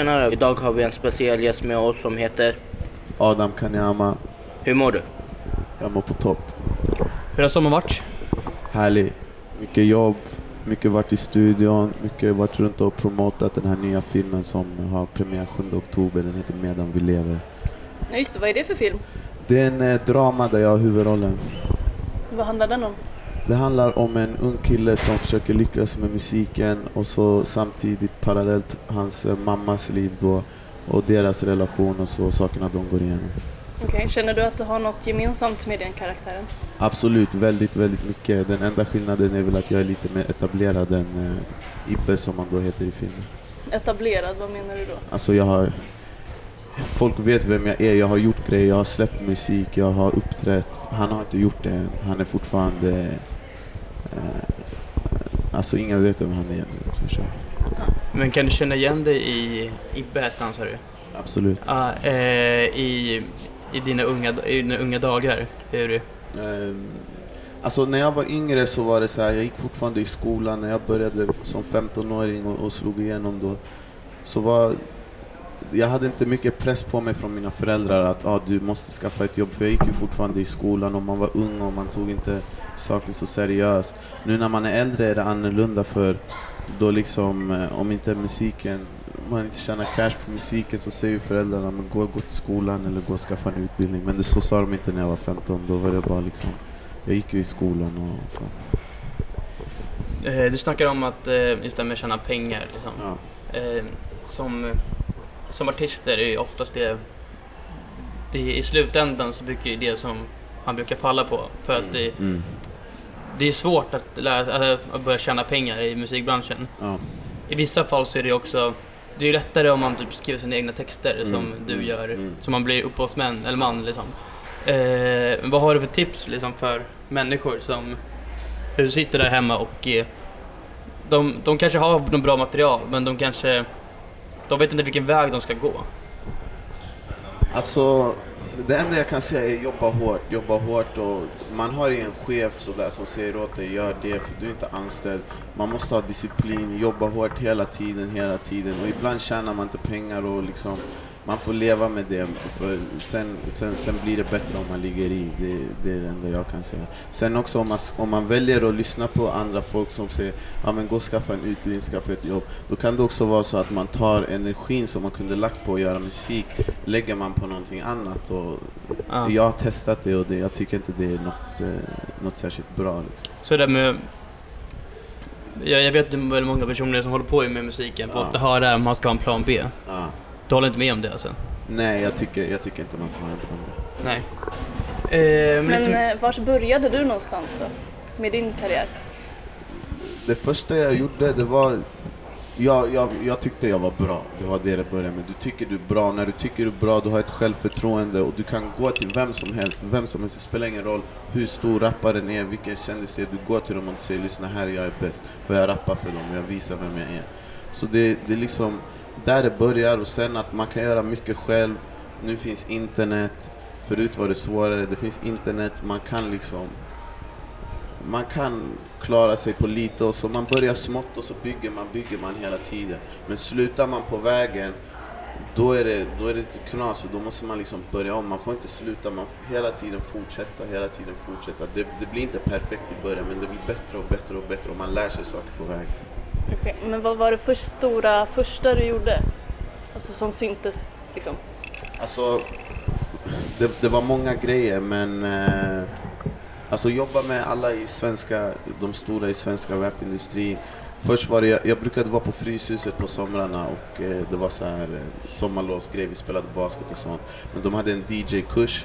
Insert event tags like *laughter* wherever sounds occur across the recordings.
Tjenare! Idag har vi en speciell gäst med oss som heter... Adam Kanyama. Hur mår du? Jag mår på topp. Hur har sommaren varit? Härlig. Mycket jobb, mycket varit i studion, mycket varit runt och promotat den här nya filmen som har premiär 7 oktober. Den heter Medan vi lever. Ja, just det. Vad är det för film? Det är en eh, drama där jag har huvudrollen. Vad handlar den om? Det handlar om en ung kille som försöker lyckas med musiken och så samtidigt parallellt hans eh, mammas liv då och deras relation och så sakerna de går igenom. Okej, Känner du att du har något gemensamt med den karaktären? Absolut, väldigt, väldigt mycket. Den enda skillnaden är väl att jag är lite mer etablerad än eh, Ibbe som han då heter i filmen. Etablerad, vad menar du då? Alltså jag har... Folk vet vem jag är, jag har gjort grejer, jag har släppt musik, jag har uppträtt. Han har inte gjort det än. Han är fortfarande... Eh, alltså ingen vet vem han är. Så. Men kan du känna igen dig i hette han sa du? Absolut. Ja, eh, i, i, dina unga, I dina unga dagar? Hur, Ehm, Alltså när jag var yngre så var det så här, jag gick fortfarande i skolan, när jag började som 15-åring och, och slog igenom då, så var jag hade inte mycket press på mig från mina föräldrar att ah, du måste skaffa ett jobb, för jag gick ju fortfarande i skolan och man var ung och man tog inte saker så seriöst. Nu när man är äldre är det annorlunda för då liksom, eh, om inte musiken, man inte tjänar cash på musiken så säger ju föräldrarna men gå, gå till skolan eller gå och skaffa en utbildning. Men det, så sa de inte när jag var 15, då var det bara liksom, jag gick ju i skolan och så. eh, du snackar om att eh, just det här med att tjäna pengar liksom. Ja. Som, som artister är ju oftast det, det i slutändan så brukar ju det som man brukar palla på. För att det, Mm. det är svårt att, lära, äh, att börja tjäna pengar i musikbranschen. Ja. I vissa fall så är det också det är lättare om man typ skriver sina egna texter som Mm, du mm, gör, mm. som man blir upphovsmän eller man liksom. Eh, vad har du för tips liksom för människor som hur sitter där hemma och eh, de, de kanske har något bra material men de kanske de vet inte vilken väg de ska gå. Alltså, det enda jag kan säga är jobba hårt, jobba hårt och man har ju en chef sådär som säger åt dig, gör det för du är inte anställd. Man måste ha disciplin, jobba hårt hela tiden, hela tiden och ibland tjänar man inte pengar och liksom man får leva med det för sen, sen, sen blir det bättre om man ligger i. Det, det är det enda jag kan säga. Sen också om man, om man väljer att lyssna på andra folk som säger ja men gå och skaffa en utbildning, skaffa ett jobb. Då kan det också vara så att man tar energin som man kunde lagt på att göra musik, lägger man på någonting annat. Och Ja. Jag har testat det och det, jag tycker inte det är något, eh, något särskilt bra. Liksom. Så det med jag, jag vet att väldigt många personer som håller på med musiken får Ja. ofta höra om man ska ha en plan B. Du håller inte med om det alltså? Nej, jag tycker, jag tycker inte man ska ha en plan B. Nej. Eh, men Men lite- eh, vars började du någonstans då? Med din karriär? Det första jag gjorde, det var... Jag, jag, jag tyckte jag var bra. Det var det det började med. Du tycker du är bra. När du tycker du är bra, du har ett självförtroende och du kan gå till vem som helst. Vem som helst. Det spelar ingen roll hur stor rapparen är, vilken kändis det är. Du går till dem och säger lyssna här, jag är bäst. Och jag rappar för dem och jag visar vem jag är. Så det, det är liksom där det börjar och sen att man kan göra mycket själv. Nu finns internet. Förut var det svårare. Det finns internet. Man kan liksom man kan klara sig på lite och så man börjar smått och så bygger man, bygger man hela tiden. Men slutar man på vägen, då är det, då är det inte knas för då måste man liksom börja om. Man får inte sluta, man får hela tiden fortsätta, hela tiden fortsätta. Det, det blir inte perfekt i början men det blir bättre och bättre och bättre och man lär sig saker på vägen. Okej, Men vad var det för stora första du gjorde? Alltså som syntes liksom? Alltså, det, det var många grejer men eh, alltså jobba med alla i svenska, de stora i svenska rapindustrin. Först var det, jag, jag brukade vara på Fryshuset på somrarna och eh, det var så här eh, sommarlovsgrej, vi spelade basket och sånt. Men de hade en DJ-kurs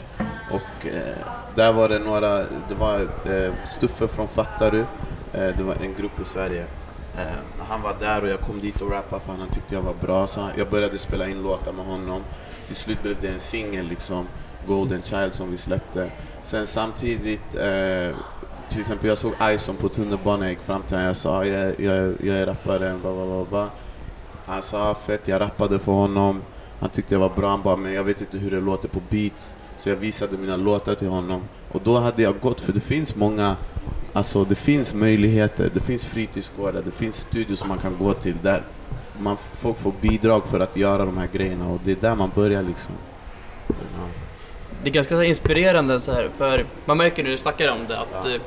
och eh, där var det några, det var eh, Stuffe från Fattaru, eh, det var en grupp i Sverige. Eh, han var där och jag kom dit och rappade för han tyckte jag var bra. Så jag började spela in låtar med honom. Till slut blev det en singel liksom, Golden Child som vi släppte. Sen samtidigt, eh, till exempel jag såg Ison på tunnelbanan, jag gick fram till honom, jag sa jag, jag, jag är rappare, bla, bla, bla, bla. Han sa fett, jag rappade för honom. Han tyckte jag var bra, han bara men jag vet inte hur det låter på beats. Så jag visade mina låtar till honom. Och då hade jag gått, för det finns många Alltså det finns möjligheter, det finns fritidsgårdar, det finns studios man kan gå till där man, folk får bidrag för att göra de här grejerna och det är där man börjar liksom. Ja. Det är ganska så inspirerande så här, för man märker nu när du snackar om det att Ja. eh,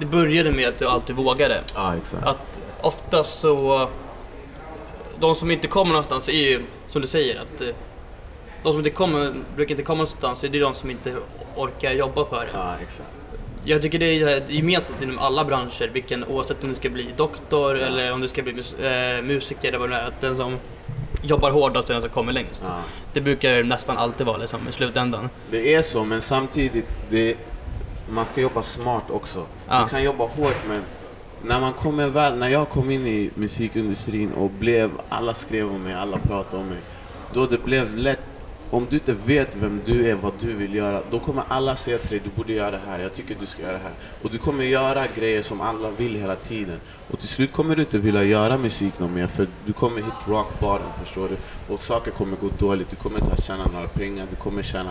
det började med att du alltid vågade. ja, exakt. Att oftast så, de som inte kommer någonstans är ju som du säger att eh, de som inte kommer, brukar inte komma någonstans, det är de som inte orkar jobba för det. Ja, exakt. Jag tycker det är gemensamt inom alla branscher, vilken, oavsett om du ska bli doktor Ja. eller om du ska bli mus eh, musiker eller vad det är, att den som jobbar hårdast är den som kommer längst. Ja. Det brukar nästan alltid vara liksom, i slutändan. Det är så, men samtidigt, det, man ska jobba smart också. Ja. Du kan jobba hårt, men när, man kommer väl, när jag kom in i musikindustrin och blev, alla skrev om mig, alla pratade om mig. Då det blev lätt, om du inte vet vem du är, vad du vill göra, då kommer alla säga till dig, du borde göra det här, jag tycker du ska göra det här. Och du kommer göra grejer som alla vill hela tiden. Och till slut kommer du inte vilja göra musik någon mer, för du kommer hit rock bottom, förstår du? Och saker kommer gå dåligt, du kommer inte tjäna några pengar, du kommer tjäna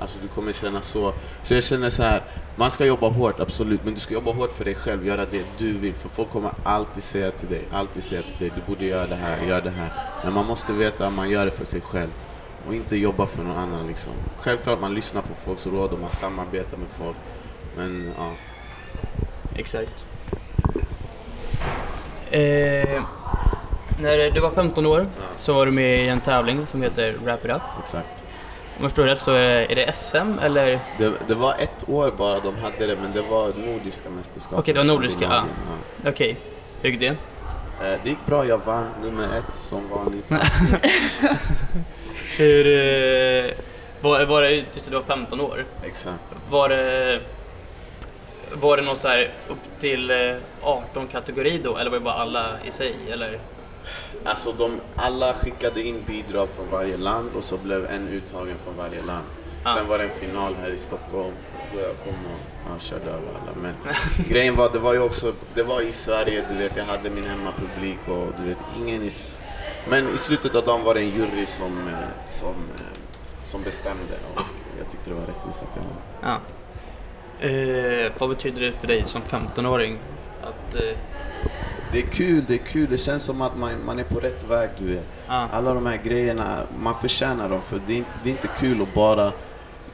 Alltså du kommer känna så. Så jag känner så här, man ska jobba hårt absolut, men du ska jobba hårt för dig själv, göra det du vill. För folk kommer alltid säga till dig, alltid säga till dig, du borde göra det här, gör det här. Men man måste veta att man gör det för sig själv. Och inte jobba för någon annan liksom. Självklart man lyssnar på folks råd och man samarbetar med folk. Men ja, Exakt. Eh, när du var 15 år så var du med i en tävling som heter Wrap It Up. exakt. Om jag förstår rätt så är det SM eller? Det, det var ett år bara de hade det, men det var nordiska mästerskap. Okej, det var nordiska, ja. Okej, hur gick det? Eh, Det gick bra, jag vann nummer ett som vanligt. *laughs* Hur... Eh, var, var det, just det, du var 15 år. Exakt. Var det... Var det någon så här upp till eh, 18 kategori då eller var det bara alla i sig eller? Alltså de, alla skickade in bidrag från varje land och så blev en uttagen från varje land. Ja. Sen var det en final här i Stockholm då jag kom och ja, körde över alla. Men grejen var, det var ju också, det var i Sverige, du vet, jag hade min hemmapublik och du vet, ingen i... Men i slutet av dagen var det en jury som, eh, som, eh, som bestämde och jag tyckte det var rättvist att jag vann. Ja. Eh, vad betyder det för dig som 15-åring att... Eh, Det är kul, det är kul, det känns som att man, man är på rätt väg du vet. ja. Alla de här grejerna, man förtjänar dem för det är, det är inte kul att bara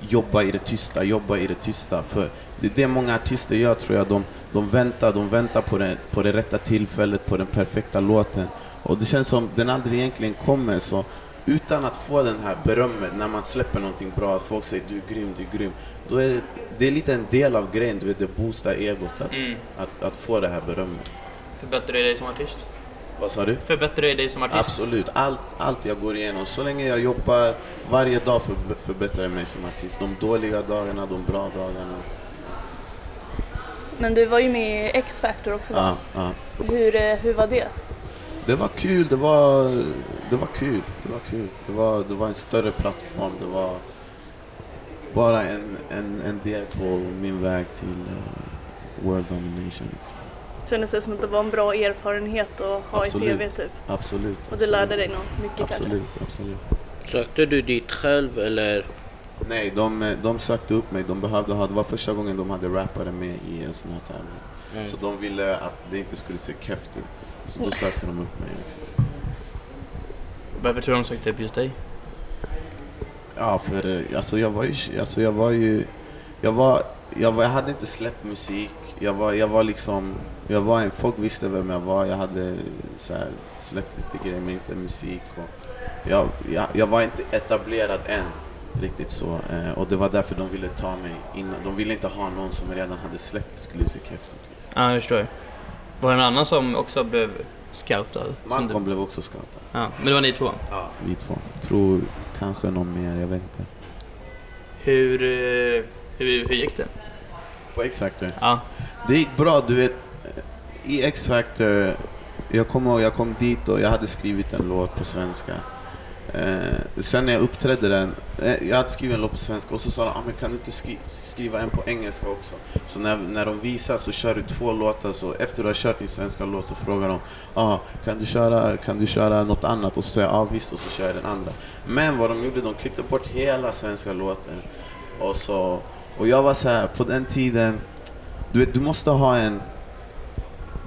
jobba i det tysta, jobba i det tysta. För det är det många artister gör tror jag, de, de väntar, de väntar på det, på det rätta tillfället, på den perfekta låten. Och det känns som den aldrig egentligen kommer så utan att få den här berömmet när man släpper någonting bra, att folk säger du är grym, du är grym. Då är det, det är lite en del av grejen, du vet, det boostar egot att, Mm. att, att få det här berömmet. Förbättrar det dig som artist? Vad sa du? Förbättrar det dig som artist? Absolut, allt, allt jag går igenom. Så länge jag jobbar varje dag för, förbättrar jag mig som artist. De dåliga dagarna, de bra dagarna. Men du var ju med i X-Factor också va? Ja, ja. Hur, eh, hur var det? Det var kul, det var, det var kul. Det var kul. Det var, det var en större plattform. Det var bara en, en, en del på min väg till eh, World Domination. Liksom. Kändes det som att det var en bra erfarenhet att ha Absolut. i CV typ? Absolut. Och du lärde dig något mycket kanske? Absolut, absolut. Sökte du dit själv eller? Nej, de, de sökte upp mig. De behövde ha, det var första gången de hade rappare med i en sån här tävling. Mm. Så de ville att det inte skulle se keft ut. Så då sökte de upp mig. Liksom. Varför tror du de sökte upp just dig? Ja, för eh, alltså jag var ju, alltså jag var ju, jag var, jag var, jag hade inte släppt musik. Jag var, jag var liksom, jag var en, folk visste vem jag var. Jag hade så här, släppt lite grejer men inte musik. Och jag, jag, jag var inte etablerad än. Riktigt så. Eh, och det var därför de ville ta mig innan. De ville inte ha någon som redan hade släppt keft ut. Liksom. Ja, jag förstår. Var det någon annan som också blev scoutad? Malcolm du... blev också scoutad. Ja, men det var ni två. Ja. Vi två. Tror kanske någon mer, jag vet inte. Hur, eh, hur, hur gick det? På X-Factor? Ja. Det gick bra, du vet. I X-Factor, jag kommer ihåg, jag kom dit och jag hade skrivit en låt på svenska. Eh, sen när jag uppträdde den, eh, jag hade skrivit en låt på svenska och så sa de, ah, men kan du inte skri skriva en på engelska också? Så när, när de visar så kör du två låtar, så efter du har kört din svenska låt så frågar de, ah, kan, du köra, kan du köra något annat? Och så säger jag, ah, visst, och så kör jag den andra. Men vad de gjorde, de klippte bort hela svenska låten. Och, så, och jag var så här, på den tiden, du vet, du måste ha en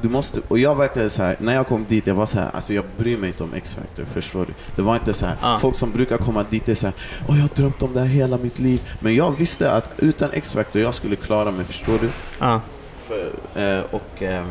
du måste, och jag verkade så här, när jag kom dit, jag var så här, alltså jag bryr mig inte om X-Factor, förstår du? Det var inte så här, Ah. folk som brukar komma dit är så här, åh jag har drömt om det här hela mitt liv. Men jag visste att utan X-Factor, jag skulle klara mig, förstår du? Ja. För, eh, och, eh,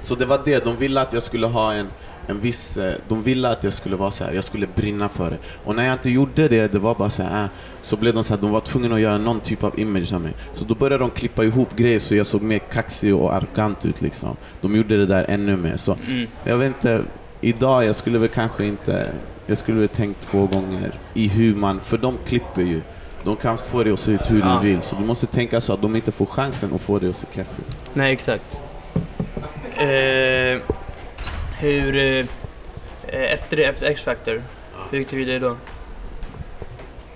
så det var det, de ville att jag skulle ha en, en viss, eh, de ville att jag skulle vara så här, jag skulle brinna för det. Och när jag inte gjorde det, det var bara så här, äh, så blev de så här, de var tvungna att göra någon typ av image av mig. Så då började de klippa ihop grejer så jag såg mer kaxig och arrogant ut liksom. De gjorde det där ännu mer. Så Mm. jag vet inte, idag jag skulle väl kanske inte, jag skulle väl tänkt två gånger i hur man, för de klipper ju. De kan få det att se ut hur Ja. de vill, så du måste tänka så att de inte får chansen att få det att se keff ut. Nej, exakt. Eh, hur... Eh, efter det, efter X-Factor, hur gick det vidare då?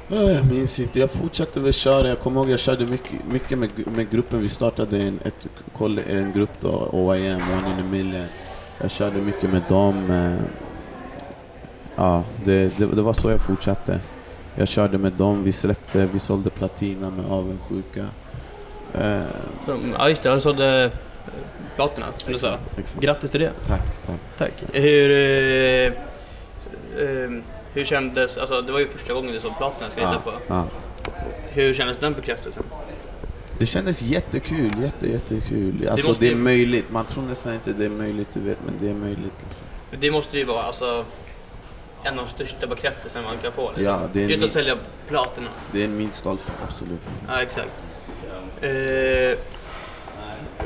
Ja, jag minns inte. Jag fortsatte väl köra. Jag kommer ihåg jag körde mycket, mycket med, med gruppen. Vi startade en, ett, en grupp då, OIM, One in a Million. Jag körde mycket med dem. eh. Ja, det, det, det var så jag fortsatte. Jag körde med dem, vi släppte, vi sålde platina med avundsjuka. Eh, ja, just det. Jag sålde platina, som du sa. Grattis till det. Tack, tack. Tack. Hur... Eh, eh, hur kändes... Alltså, det var ju första gången du såg platina, ska jag Ja, gissa på. ja. Hur kändes den bekräftelsen? Det kändes jättekul, jätte, jättekul. Alltså det, måste ju- är möjligt, man tror nästan inte det är möjligt, du vet, men det är möjligt. Liksom. Det måste ju vara alltså, en av de största bekräftelserna man kan få. Liksom. Ja, det är Just ni- att sälja platina. Det är en milstolpe, absolut. Ja, exakt. Eh,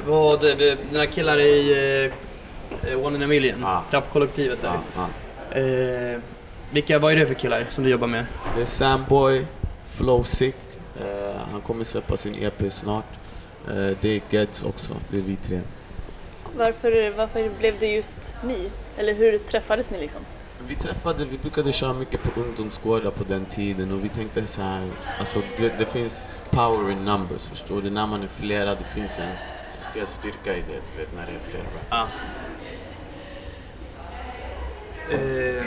vad, det, det, dina killar i eh, One in a Million, Ja. rapkollektivet där. Ja, ja. Eh, vilka, vad är det för killar som du jobbar med? Det är Samboy, Flow Sick, eh, han kommer släppa sin EP snart. Eh, det är Geds också, det är vi tre. Varför, varför blev det just ni? Eller hur träffades ni liksom? Vi träffade, vi brukade köra mycket på ungdomsgårdar på den tiden och vi tänkte så här, alltså det, det finns power in numbers förstår du? När man är flera, det finns en speciell styrka i det, du vet när det är flera. Ja. Eh,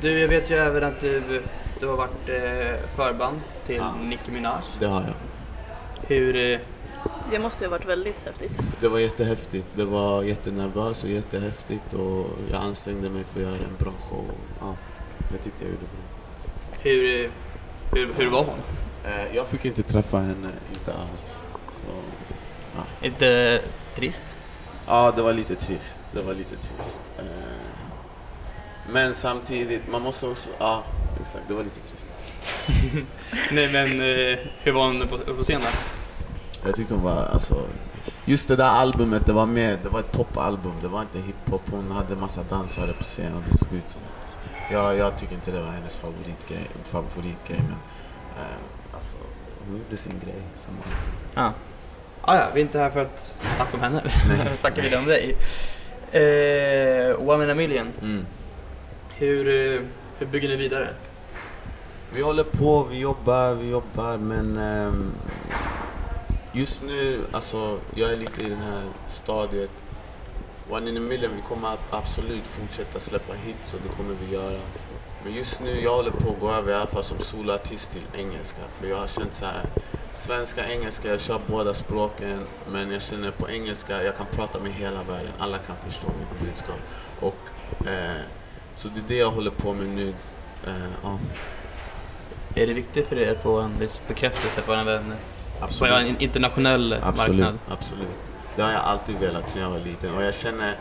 du, jag vet ju även att du, du har varit eh, förband till Ja. Nicki Minaj. Det har jag. Hur... Eh, Det måste ju ha varit väldigt häftigt. Det var jättehäftigt, det var jättenervöst och jättehäftigt och jag ansträngde mig för att göra en bra show. Ja, jag tyckte jag gjorde bra. hur, eh, hur, hur var hon? Eh, Jag fick inte träffa henne, inte alls. Så, Inte trist? ja, det var lite trist. Det var lite trist. Eh, Men samtidigt, man måste också... Ja, exakt. Det var lite trist. *laughs* Nej men eh, hur var hon på, på scenen? Jag tyckte hon var, alltså... Just det där albumet, det var mer, det var ett popalbum. Det var inte hiphop. Hon hade massa dansare på scen och det såg ut som... Jag, jag tycker inte det var hennes favoritgrej, favoritgrej men... Eh, alltså, hon gjorde sin grej. Som Ja. Ah, ja, vi är inte här för att snacka om henne. Vi *laughs* snackar vidare om dig. Eh, One in a million. mm. Hur, eh, hur bygger ni vidare? Vi håller på, vi jobbar, vi jobbar men ehm, just nu, alltså jag är lite i det här stadiet. One in a million, vi kommer att absolut fortsätta släppa hits och det kommer vi göra. Men just nu, jag håller på att gå över i alla fall som soloartist till engelska. För jag har känt så här, svenska, engelska, jag kör båda språken. Men jag känner på engelska, jag kan prata med hela världen. Alla kan förstå mitt budskap. Och, eh, så det är det jag håller på med nu. Eh, ja. Är det viktigt för dig att få en viss bekräftelse på en, en, på Absolut. en internationell Absolut, marknad? absolut. Det har jag alltid velat sedan jag var liten. Och jag känner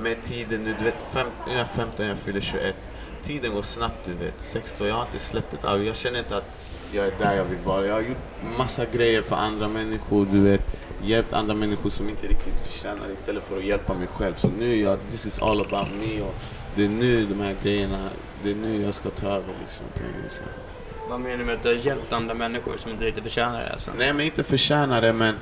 med tiden nu, du vet, fem, jag är 15, jag fyller 21. Tiden går snabbt, du vet. 16, jag har inte släppt ett album. Jag känner inte att jag är där jag vill vara. Jag har gjort massa grejer för andra människor, du vet. Hjälpt andra människor som inte riktigt förtjänar istället för att hjälpa mig själv. Så nu är jag, this is all about me. Och det är nu de här grejerna, det är nu jag ska ta över liksom på. Vad menar du med att du har hjälpt andra människor som inte riktigt förtjänar det? Alltså? Nej men inte förtjänar det men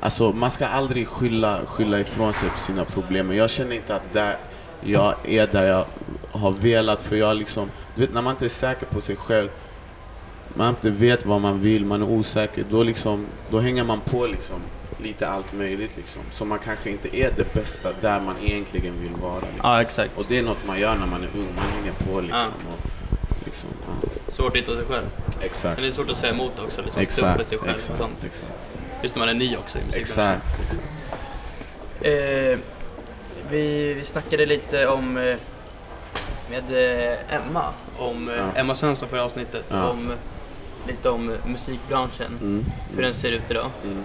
Alltså man ska aldrig skylla, skylla ifrån sig på sina problem. Men jag känner inte att där jag är där jag har velat för jag liksom, du vet när man inte är säker på sig själv man inte vet vad man vill, man är osäker, då liksom, då hänger man på liksom lite allt möjligt liksom. Så man kanske inte är det bästa där man egentligen vill vara. Liksom. Ja, exakt. Och det är något man gör när man är ung, man hänger på liksom. Och, liksom ja. Svårt att hitta sig själv. Exakt. Men det är svårt att säga emot också, liksom Exakt, sig själv exakt, sånt. exakt. Just när man är ny också i musikbranschen. Exakt, exakt. Eh, vi, vi snackade lite om eh, med eh, Emma, om eh, Ja. Emma Svensson förra avsnittet, Ja. om lite om musikbranschen, Mm. hur den ser ut idag. Mm.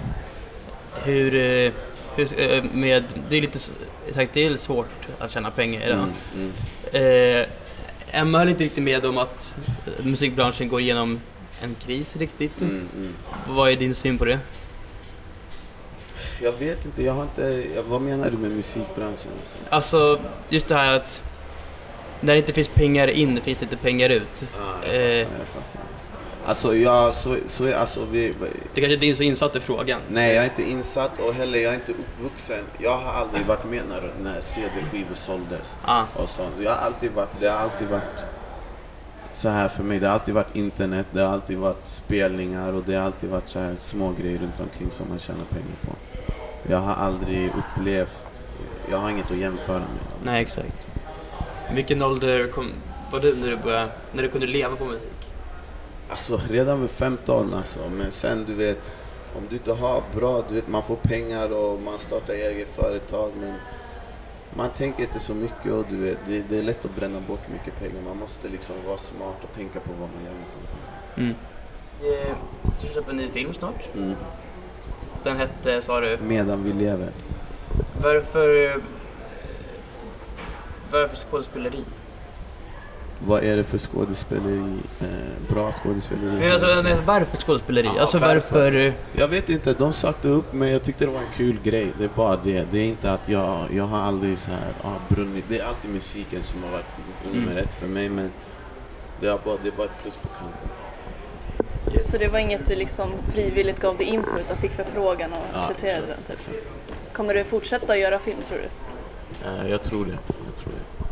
Hur, eh, hur eh, med, det är lite sagt, det är svårt att tjäna pengar idag. Mm. Mm. Eh, Emma höll inte riktigt med om att eh, musikbranschen går igenom en kris riktigt. Mm. Mm. Vad är din syn på det? Jag vet inte, jag har inte... Vad menar du med musikbranschen? Alltså? Alltså, just det här att när det inte finns pengar in finns det inte pengar ut. Ja, Eh. jag fattar, jag. Alltså, jag, så, så, alltså vi, Det kanske inte är så insatt i frågan. Nej, jag är inte insatt och heller jag är inte uppvuxen. Jag har aldrig varit med när, när CD-skivor såldes Ah, och sånt. Jag har alltid varit, det har alltid varit så här för mig. Det har alltid varit internet, det har alltid varit spelningar och det har alltid varit så här små grejer runt omkring som man tjänar pengar på. Jag har aldrig upplevt, jag har inget att jämföra med. nej exakt. Vilken ålder kom, var du när du började, när du kunde leva på musik? Alltså redan vid 15 alltså, men sen du vet om du inte har bra, du vet man får pengar och man startar eget företag men man tänker inte så mycket och du vet det, det är lätt att bränna bort mycket pengar. Man måste liksom vara smart och tänka på vad man gör med sina pengar. Mm. Eh, du släpper en ny film snart. Mm. Den hette, sa du, Medan vi lever. varför, eh, varför skådespeleri? Vad är det för skådespeleri? Eh, bra skådespeleri? Men alltså, nej, varför skådespeleri? Ja, alltså varför? varför? Jag vet inte, de sökte upp mig, jag tyckte det var en kul grej. Det är bara det. Det är inte att jag, jag har aldrig så här, ah, brunnit. Det är alltid musiken som har varit nummer Mm. ett för mig men det är bara, det är bara ett plus på kanten. Så det var inget du liksom frivilligt gav dig in på utan fick förfrågan och Ja, accepterade exakt, den? Typ. exakt. Kommer du fortsätta göra film tror du? Eh, jag tror det. Jag tror det.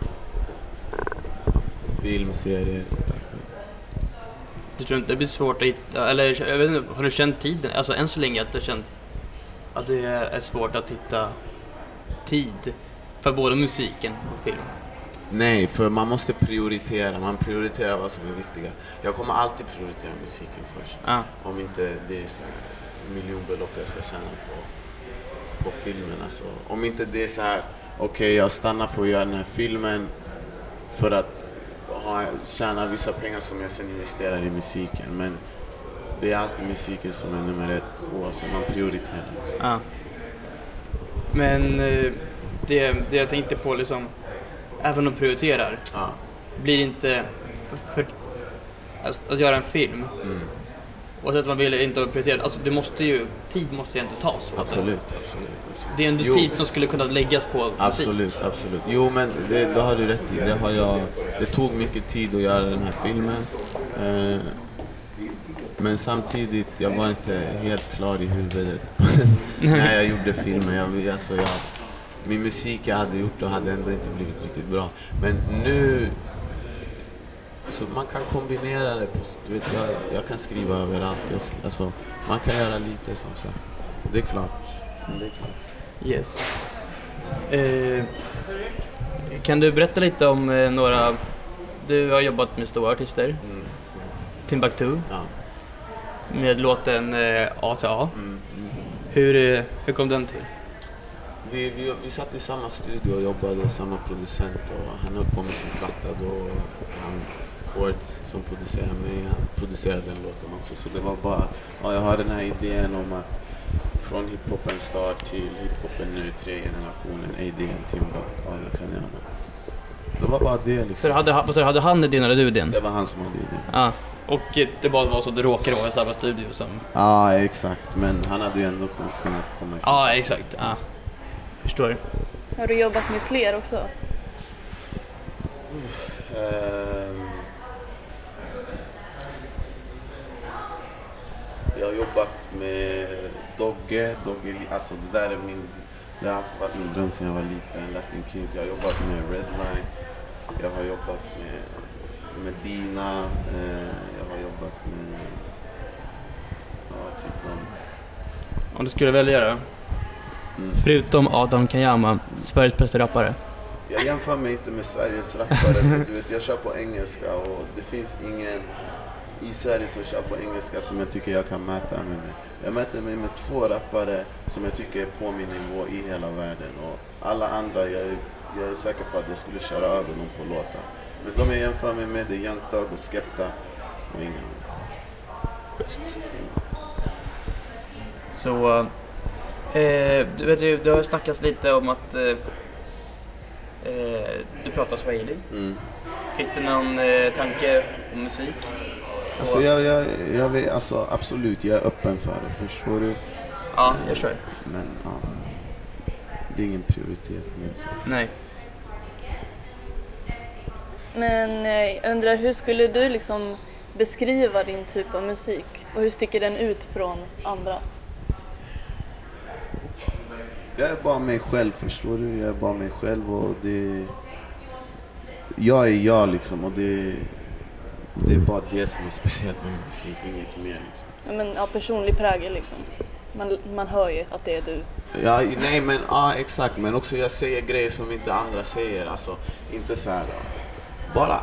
Film, serier. Du tror inte det blir svårt att hitta, eller jag vet inte, har du känt tiden, alltså än så länge att du känt att det är svårt att hitta tid för både musiken och film? Nej, för man måste prioritera. Man prioriterar vad som är viktiga. Jag kommer alltid prioritera musiken först. Ja. Om inte det är så här miljonbelopp jag ska tjäna på, på filmen. Alltså. Om inte det är så här, okej jag stannar för att göra den här filmen för att ha, tjäna vissa pengar som jag sen investerar i musiken. Men det är alltid musiken som är nummer ett oavsett, man prioriterar. Liksom. Ja. Men eh, det, det jag tänkte på liksom, även om du prioriterar, Ja. blir det inte för, för, alltså, att göra en film, Mm. Oavsett om man vill inte prioritera, alltså det måste ju, tid måste ju ändå tas. Absolut, absolut. absolut. Det är ändå Jo. tid som skulle kunna läggas på. Absolut, absolut. Jo men det, det har du rätt i. Det, har jag, det tog mycket tid att göra den här filmen. Eh, men samtidigt, jag var inte helt klar i huvudet *laughs* när jag gjorde filmen. Jag, alltså, jag, min musik jag hade gjort och hade ändå inte blivit riktigt bra. Men nu, så man kan kombinera det. På, du vet, jag, jag kan skriva överallt. Jag, alltså, man kan göra lite som sagt. Det är klart. Det är klart. Yes. Eh, kan du berätta lite om eh, några... Du har jobbat med stora artister. Mm. Timbuktu Ja. med låten eh, A till A. Mm. Mm. Hur, eh, hur kom den till? Vi, vi, vi satt i samma studio och jobbade, samma producent och han höll på med sin platta då. Han, Quartz som producerade mig, han producerade den låten också. Så det var bara, ja, jag har den här idén om att från hiphopen start till hiphopen nu, tre generationen, ADN, Timbuk, ja det kan jag göra. Det var bara det Så liksom. du hade, vad sa du, hade han idén eller du idén? Det var han som hade idén. Ja. Och det bara var så att du råkade vara i samma studio som... Ja, exakt. Men han hade ju ändå kun- kunnat komma Ja, exakt. Ja. Förstår. Har du jobbat med fler också? Ehm, jag har jobbat med Dogge, Dogge, Li- alltså det där är min, det har alltid varit min dröm sedan jag var liten, Latin Kings. Jag har jobbat med Redline, jag har jobbat med Medina, eh, jag har jobbat med, ja typ de, Om du skulle välja då? mm. Förutom Adam Kanyama, Sveriges bästa rappare. Jag jämför mig inte med Sveriges rappare för du vet, jag kör på engelska och det finns ingen i Sverige som kör på engelska som jag tycker jag kan mäta mig med. Jag mäter mig med två rappare som jag tycker är på min nivå i hela världen. Och alla andra, jag är, jag är säker på att jag skulle köra över dem på låtar. Men de jag jämför mig med är Young Thug och Skepta och inga andra. Schysst. Så, eh, du vet ju, det har ju snackats lite om att eh, eh, du pratar swahili. Mm. Finns det någon eh, tanke om musik? Alltså, jag, jag, jag vet, alltså absolut, jag är öppen för det, förstår du? Ja, jag kör. Men ja, det är ingen prioritet nu. Så. Nej. Men eh, jag undrar, hur skulle du liksom beskriva din typ av musik? Och hur sticker den ut från andras? Jag är bara mig själv, förstår du? Jag är bara mig själv och det... Jag är jag liksom och det... Det är bara det som är speciellt med musik, inget mer liksom. Ja, men, ja, personlig prägel liksom. Man, man hör ju att det är du. Ja, nej men ja exakt, men också jag säger grejer som inte andra säger. Alltså, inte så här. Bara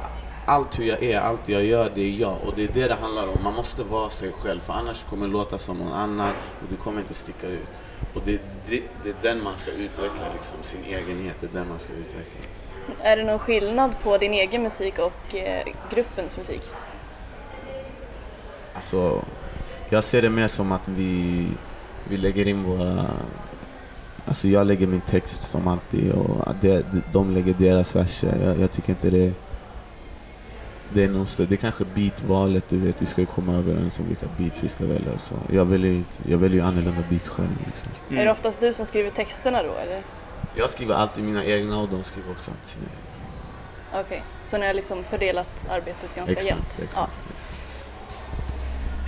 allt hur jag är, allt jag gör, det är jag. Och det är det det handlar om. Man måste vara sig själv, för annars kommer det låta som någon annan och du kommer inte sticka ut. Och det, det, det är den man ska utveckla, liksom, sin egenhet, det är den man ska utveckla. Är det någon skillnad på din egen musik och eh, gruppens musik? Alltså, jag ser det mer som att vi, vi lägger in våra... Alltså jag lägger min text som alltid och det, de lägger deras verser. Jag, jag tycker inte det... Det är, någon, stö- det är kanske beatvalet, du vet, vi ska ju komma överens om vilka beats vi ska välja. Så jag väljer, jag väljer ju annorlunda beats själv. Liksom. Mm. Är det oftast du som skriver texterna då eller? Jag skriver alltid mina egna och de skriver också alltid sina egna. Okej, så ni har liksom fördelat arbetet ganska Exakt, jämnt? exakt. Ja. exakt.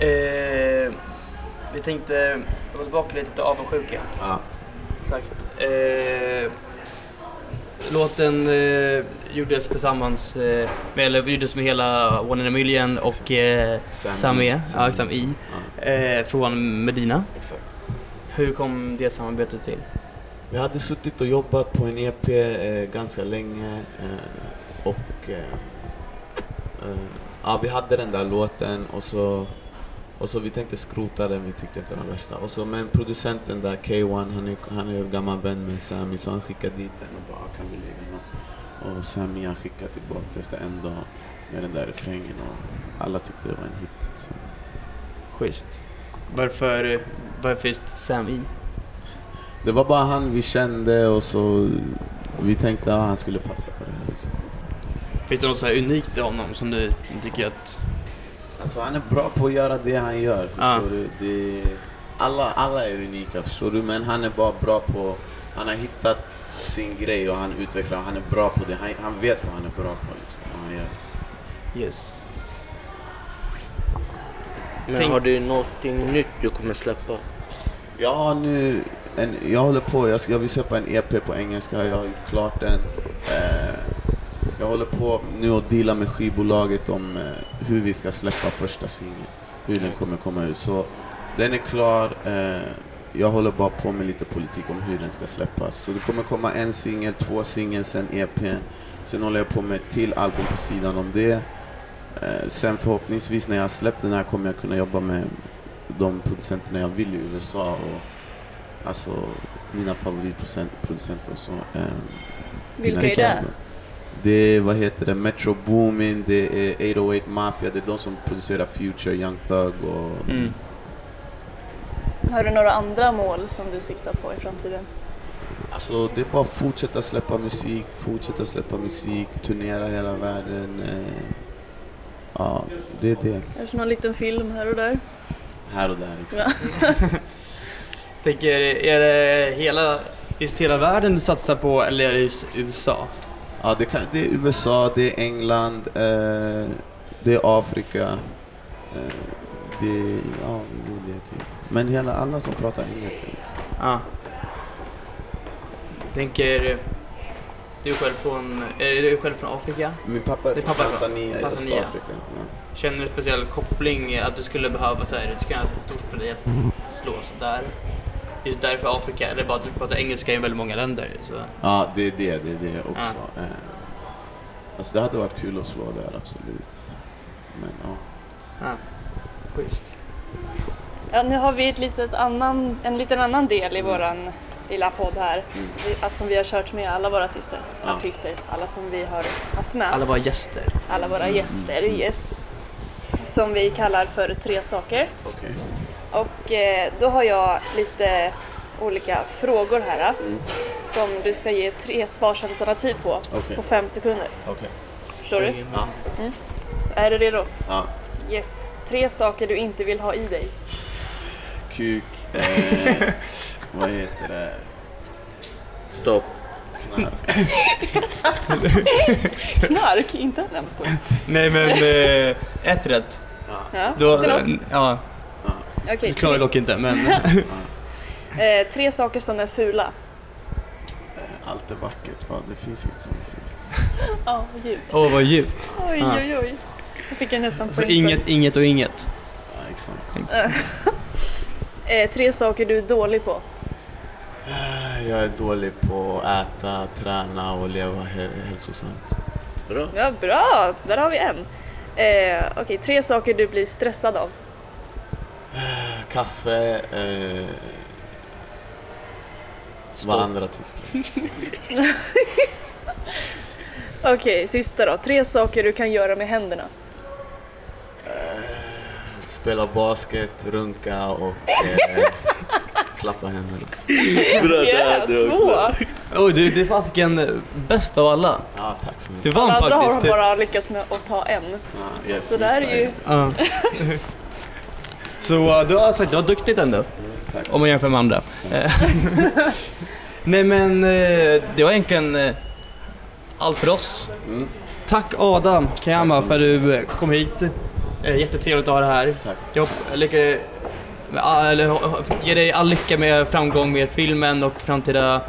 Eh, vi tänkte gå tillbaka lite till avundsjuka. Ja. Exakt. Eh, låten eh, gjordes tillsammans eh, med, eller gjordes med hela One in a Million och eh, Sam Sami, E. ja, Sam I Ja, eh, från Medina. exakt. Hur kom det samarbetet till? Vi hade suttit och jobbat på en EP eh, ganska länge eh, och eh, eh, ja, vi hade den där låten och så, och så vi tänkte skrota den, vi tyckte inte den var värsta. Och så, men producenten där, K1, han är, han är gammal vän med Sami så han skickade dit den och bara kan vi lägga något? Och Sami han skickade tillbaka efter en dag med den där refrängen och alla tyckte det var en hit. Så. Schysst. Varför, eh, varför just Sami? Det var bara han vi kände och så vi tänkte att han skulle passa på det här. Liksom. Finns det något så här unikt i honom som du tycker att... Alltså han är bra på att göra det han gör, Ja. du? Det, alla, alla är unika, förstår du? Men han är bara bra på... Han har hittat sin grej och han utvecklar och han är bra på det. Han, han vet vad han är bra på, liksom, vad han gör. Yes. Men Tänk- har du någonting nytt du kommer släppa? Har nu... En, jag håller på, jag, ska, jag vill släppa en EP på engelska, jag har gjort klart den. Eh, jag håller på nu och dealar med skivbolaget om eh, hur vi ska släppa första singeln. Hur den kommer komma ut. Så den är klar. Eh, jag håller bara på med lite politik om hur den ska släppas. Så det kommer komma en singel, två singlar, sen EPn. Sen håller jag på med ett till album på sidan om det. Eh, sen förhoppningsvis när jag har släppt den här kommer jag kunna jobba med de producenterna jag vill i USA. Och, alltså mina favoritproducenter och så. Eh, till Vilka är det? Det är, vad heter det, Metro Boomin, det är 808 Mafia, det är de som producerar Future, Young Thug och... Mm. Har du några andra mål som du siktar på i framtiden? Alltså det är bara att fortsätta släppa musik, fortsätta släppa musik, turnera hela världen. Eh, ja, det är det. Kanske någon liten film här och där? Här och där liksom. Ja. *laughs* Tänker, är det hela, just hela världen du satsar på eller är det just USA? Ja, det, kan, det är USA, det är England, eh, det är Afrika. Eh, det, ja, det är det typ. Men hela, alla som pratar engelska liksom. Ja. Tänker, du är själv från, är du själv från Afrika? Min pappa är Det är från pappa från Tanzania i. Östafrika. Ja. Känner du en speciell koppling att du skulle behöva så här, det skulle vara stort för dig att slås där? Just därför Afrika, eller bara att du pratar engelska i väldigt många länder. Så. Ja, det är det, det är det också. Eh, alltså det hade varit kul att slå där, absolut. Men ja. Ja. Schysst. Ja, nu har vi ett litet annan, en liten annan del i våran lilla podd här. Vi, alltså, som vi har kört med alla våra artister. Ja. artister. Alla som vi har haft med. Alla våra gäster. alla våra gäster, yes. Som vi kallar för tre saker. Okej. Och eh, då har jag lite olika frågor här. Som du ska ge tre svarsalternativ på, Okej. på fem sekunder. Okej. Förstår du? Ja. Är du redo? ja. Yes. Tre saker du inte vill ha i dig. Kuk. Eh, *laughs* vad heter det? Stopp. Knark. *laughs* Knark, inte? Nej, jag skojar. Nej men, eh, ett rätt. Ja, Då, ja, Okej, det klarar jag tre, dock inte men. *laughs* eh, tre saker som är fula. Eh, Allt är vackert. Va? Det finns inget som är fult. *laughs* Ja, djupt. Åh vad djupt. Oj, Ah. oj, oj. Jag fick jag nästan Alltså poäng inget, inget och inget. Ja, exakt. *laughs* Eh, tre saker du är dålig på. Jag är dålig på att äta, träna och leva hälsosamt. Bra. Ja, bra! Där har vi en. Eh, Okej, tre saker du blir stressad av. Kaffe, eh, vad andra tycker. *laughs* Okej, sista då. Tre saker du kan göra med händerna. Spela basket, runka och eh, klappa händerna. Bra det Yeah, hade jag två! också. Oj du, det är fasiken bäst av alla. Ja, tack så Du mycket. vann Alla andra har faktiskt. bara lyckats med att ta en. Ja, jag är Så det här är ju... Ja. *laughs* *laughs* Så uh, du har sagt, det var duktigt ändå. Tack. Om man jämför med andra. *laughs* Nej men eh, det var egentligen eh, allt för oss. Mm. Tack Adam Kayama för att du kom hit. Jättetrevligt att ha dig här. Tack. Jag lycka, eller, ger dig all lycka med framgång med filmen och framtida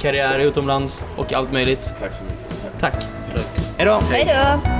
karriär utomlands och allt möjligt. Tack så mycket. Tack. Tack. Tack. Hejdå! Hej då!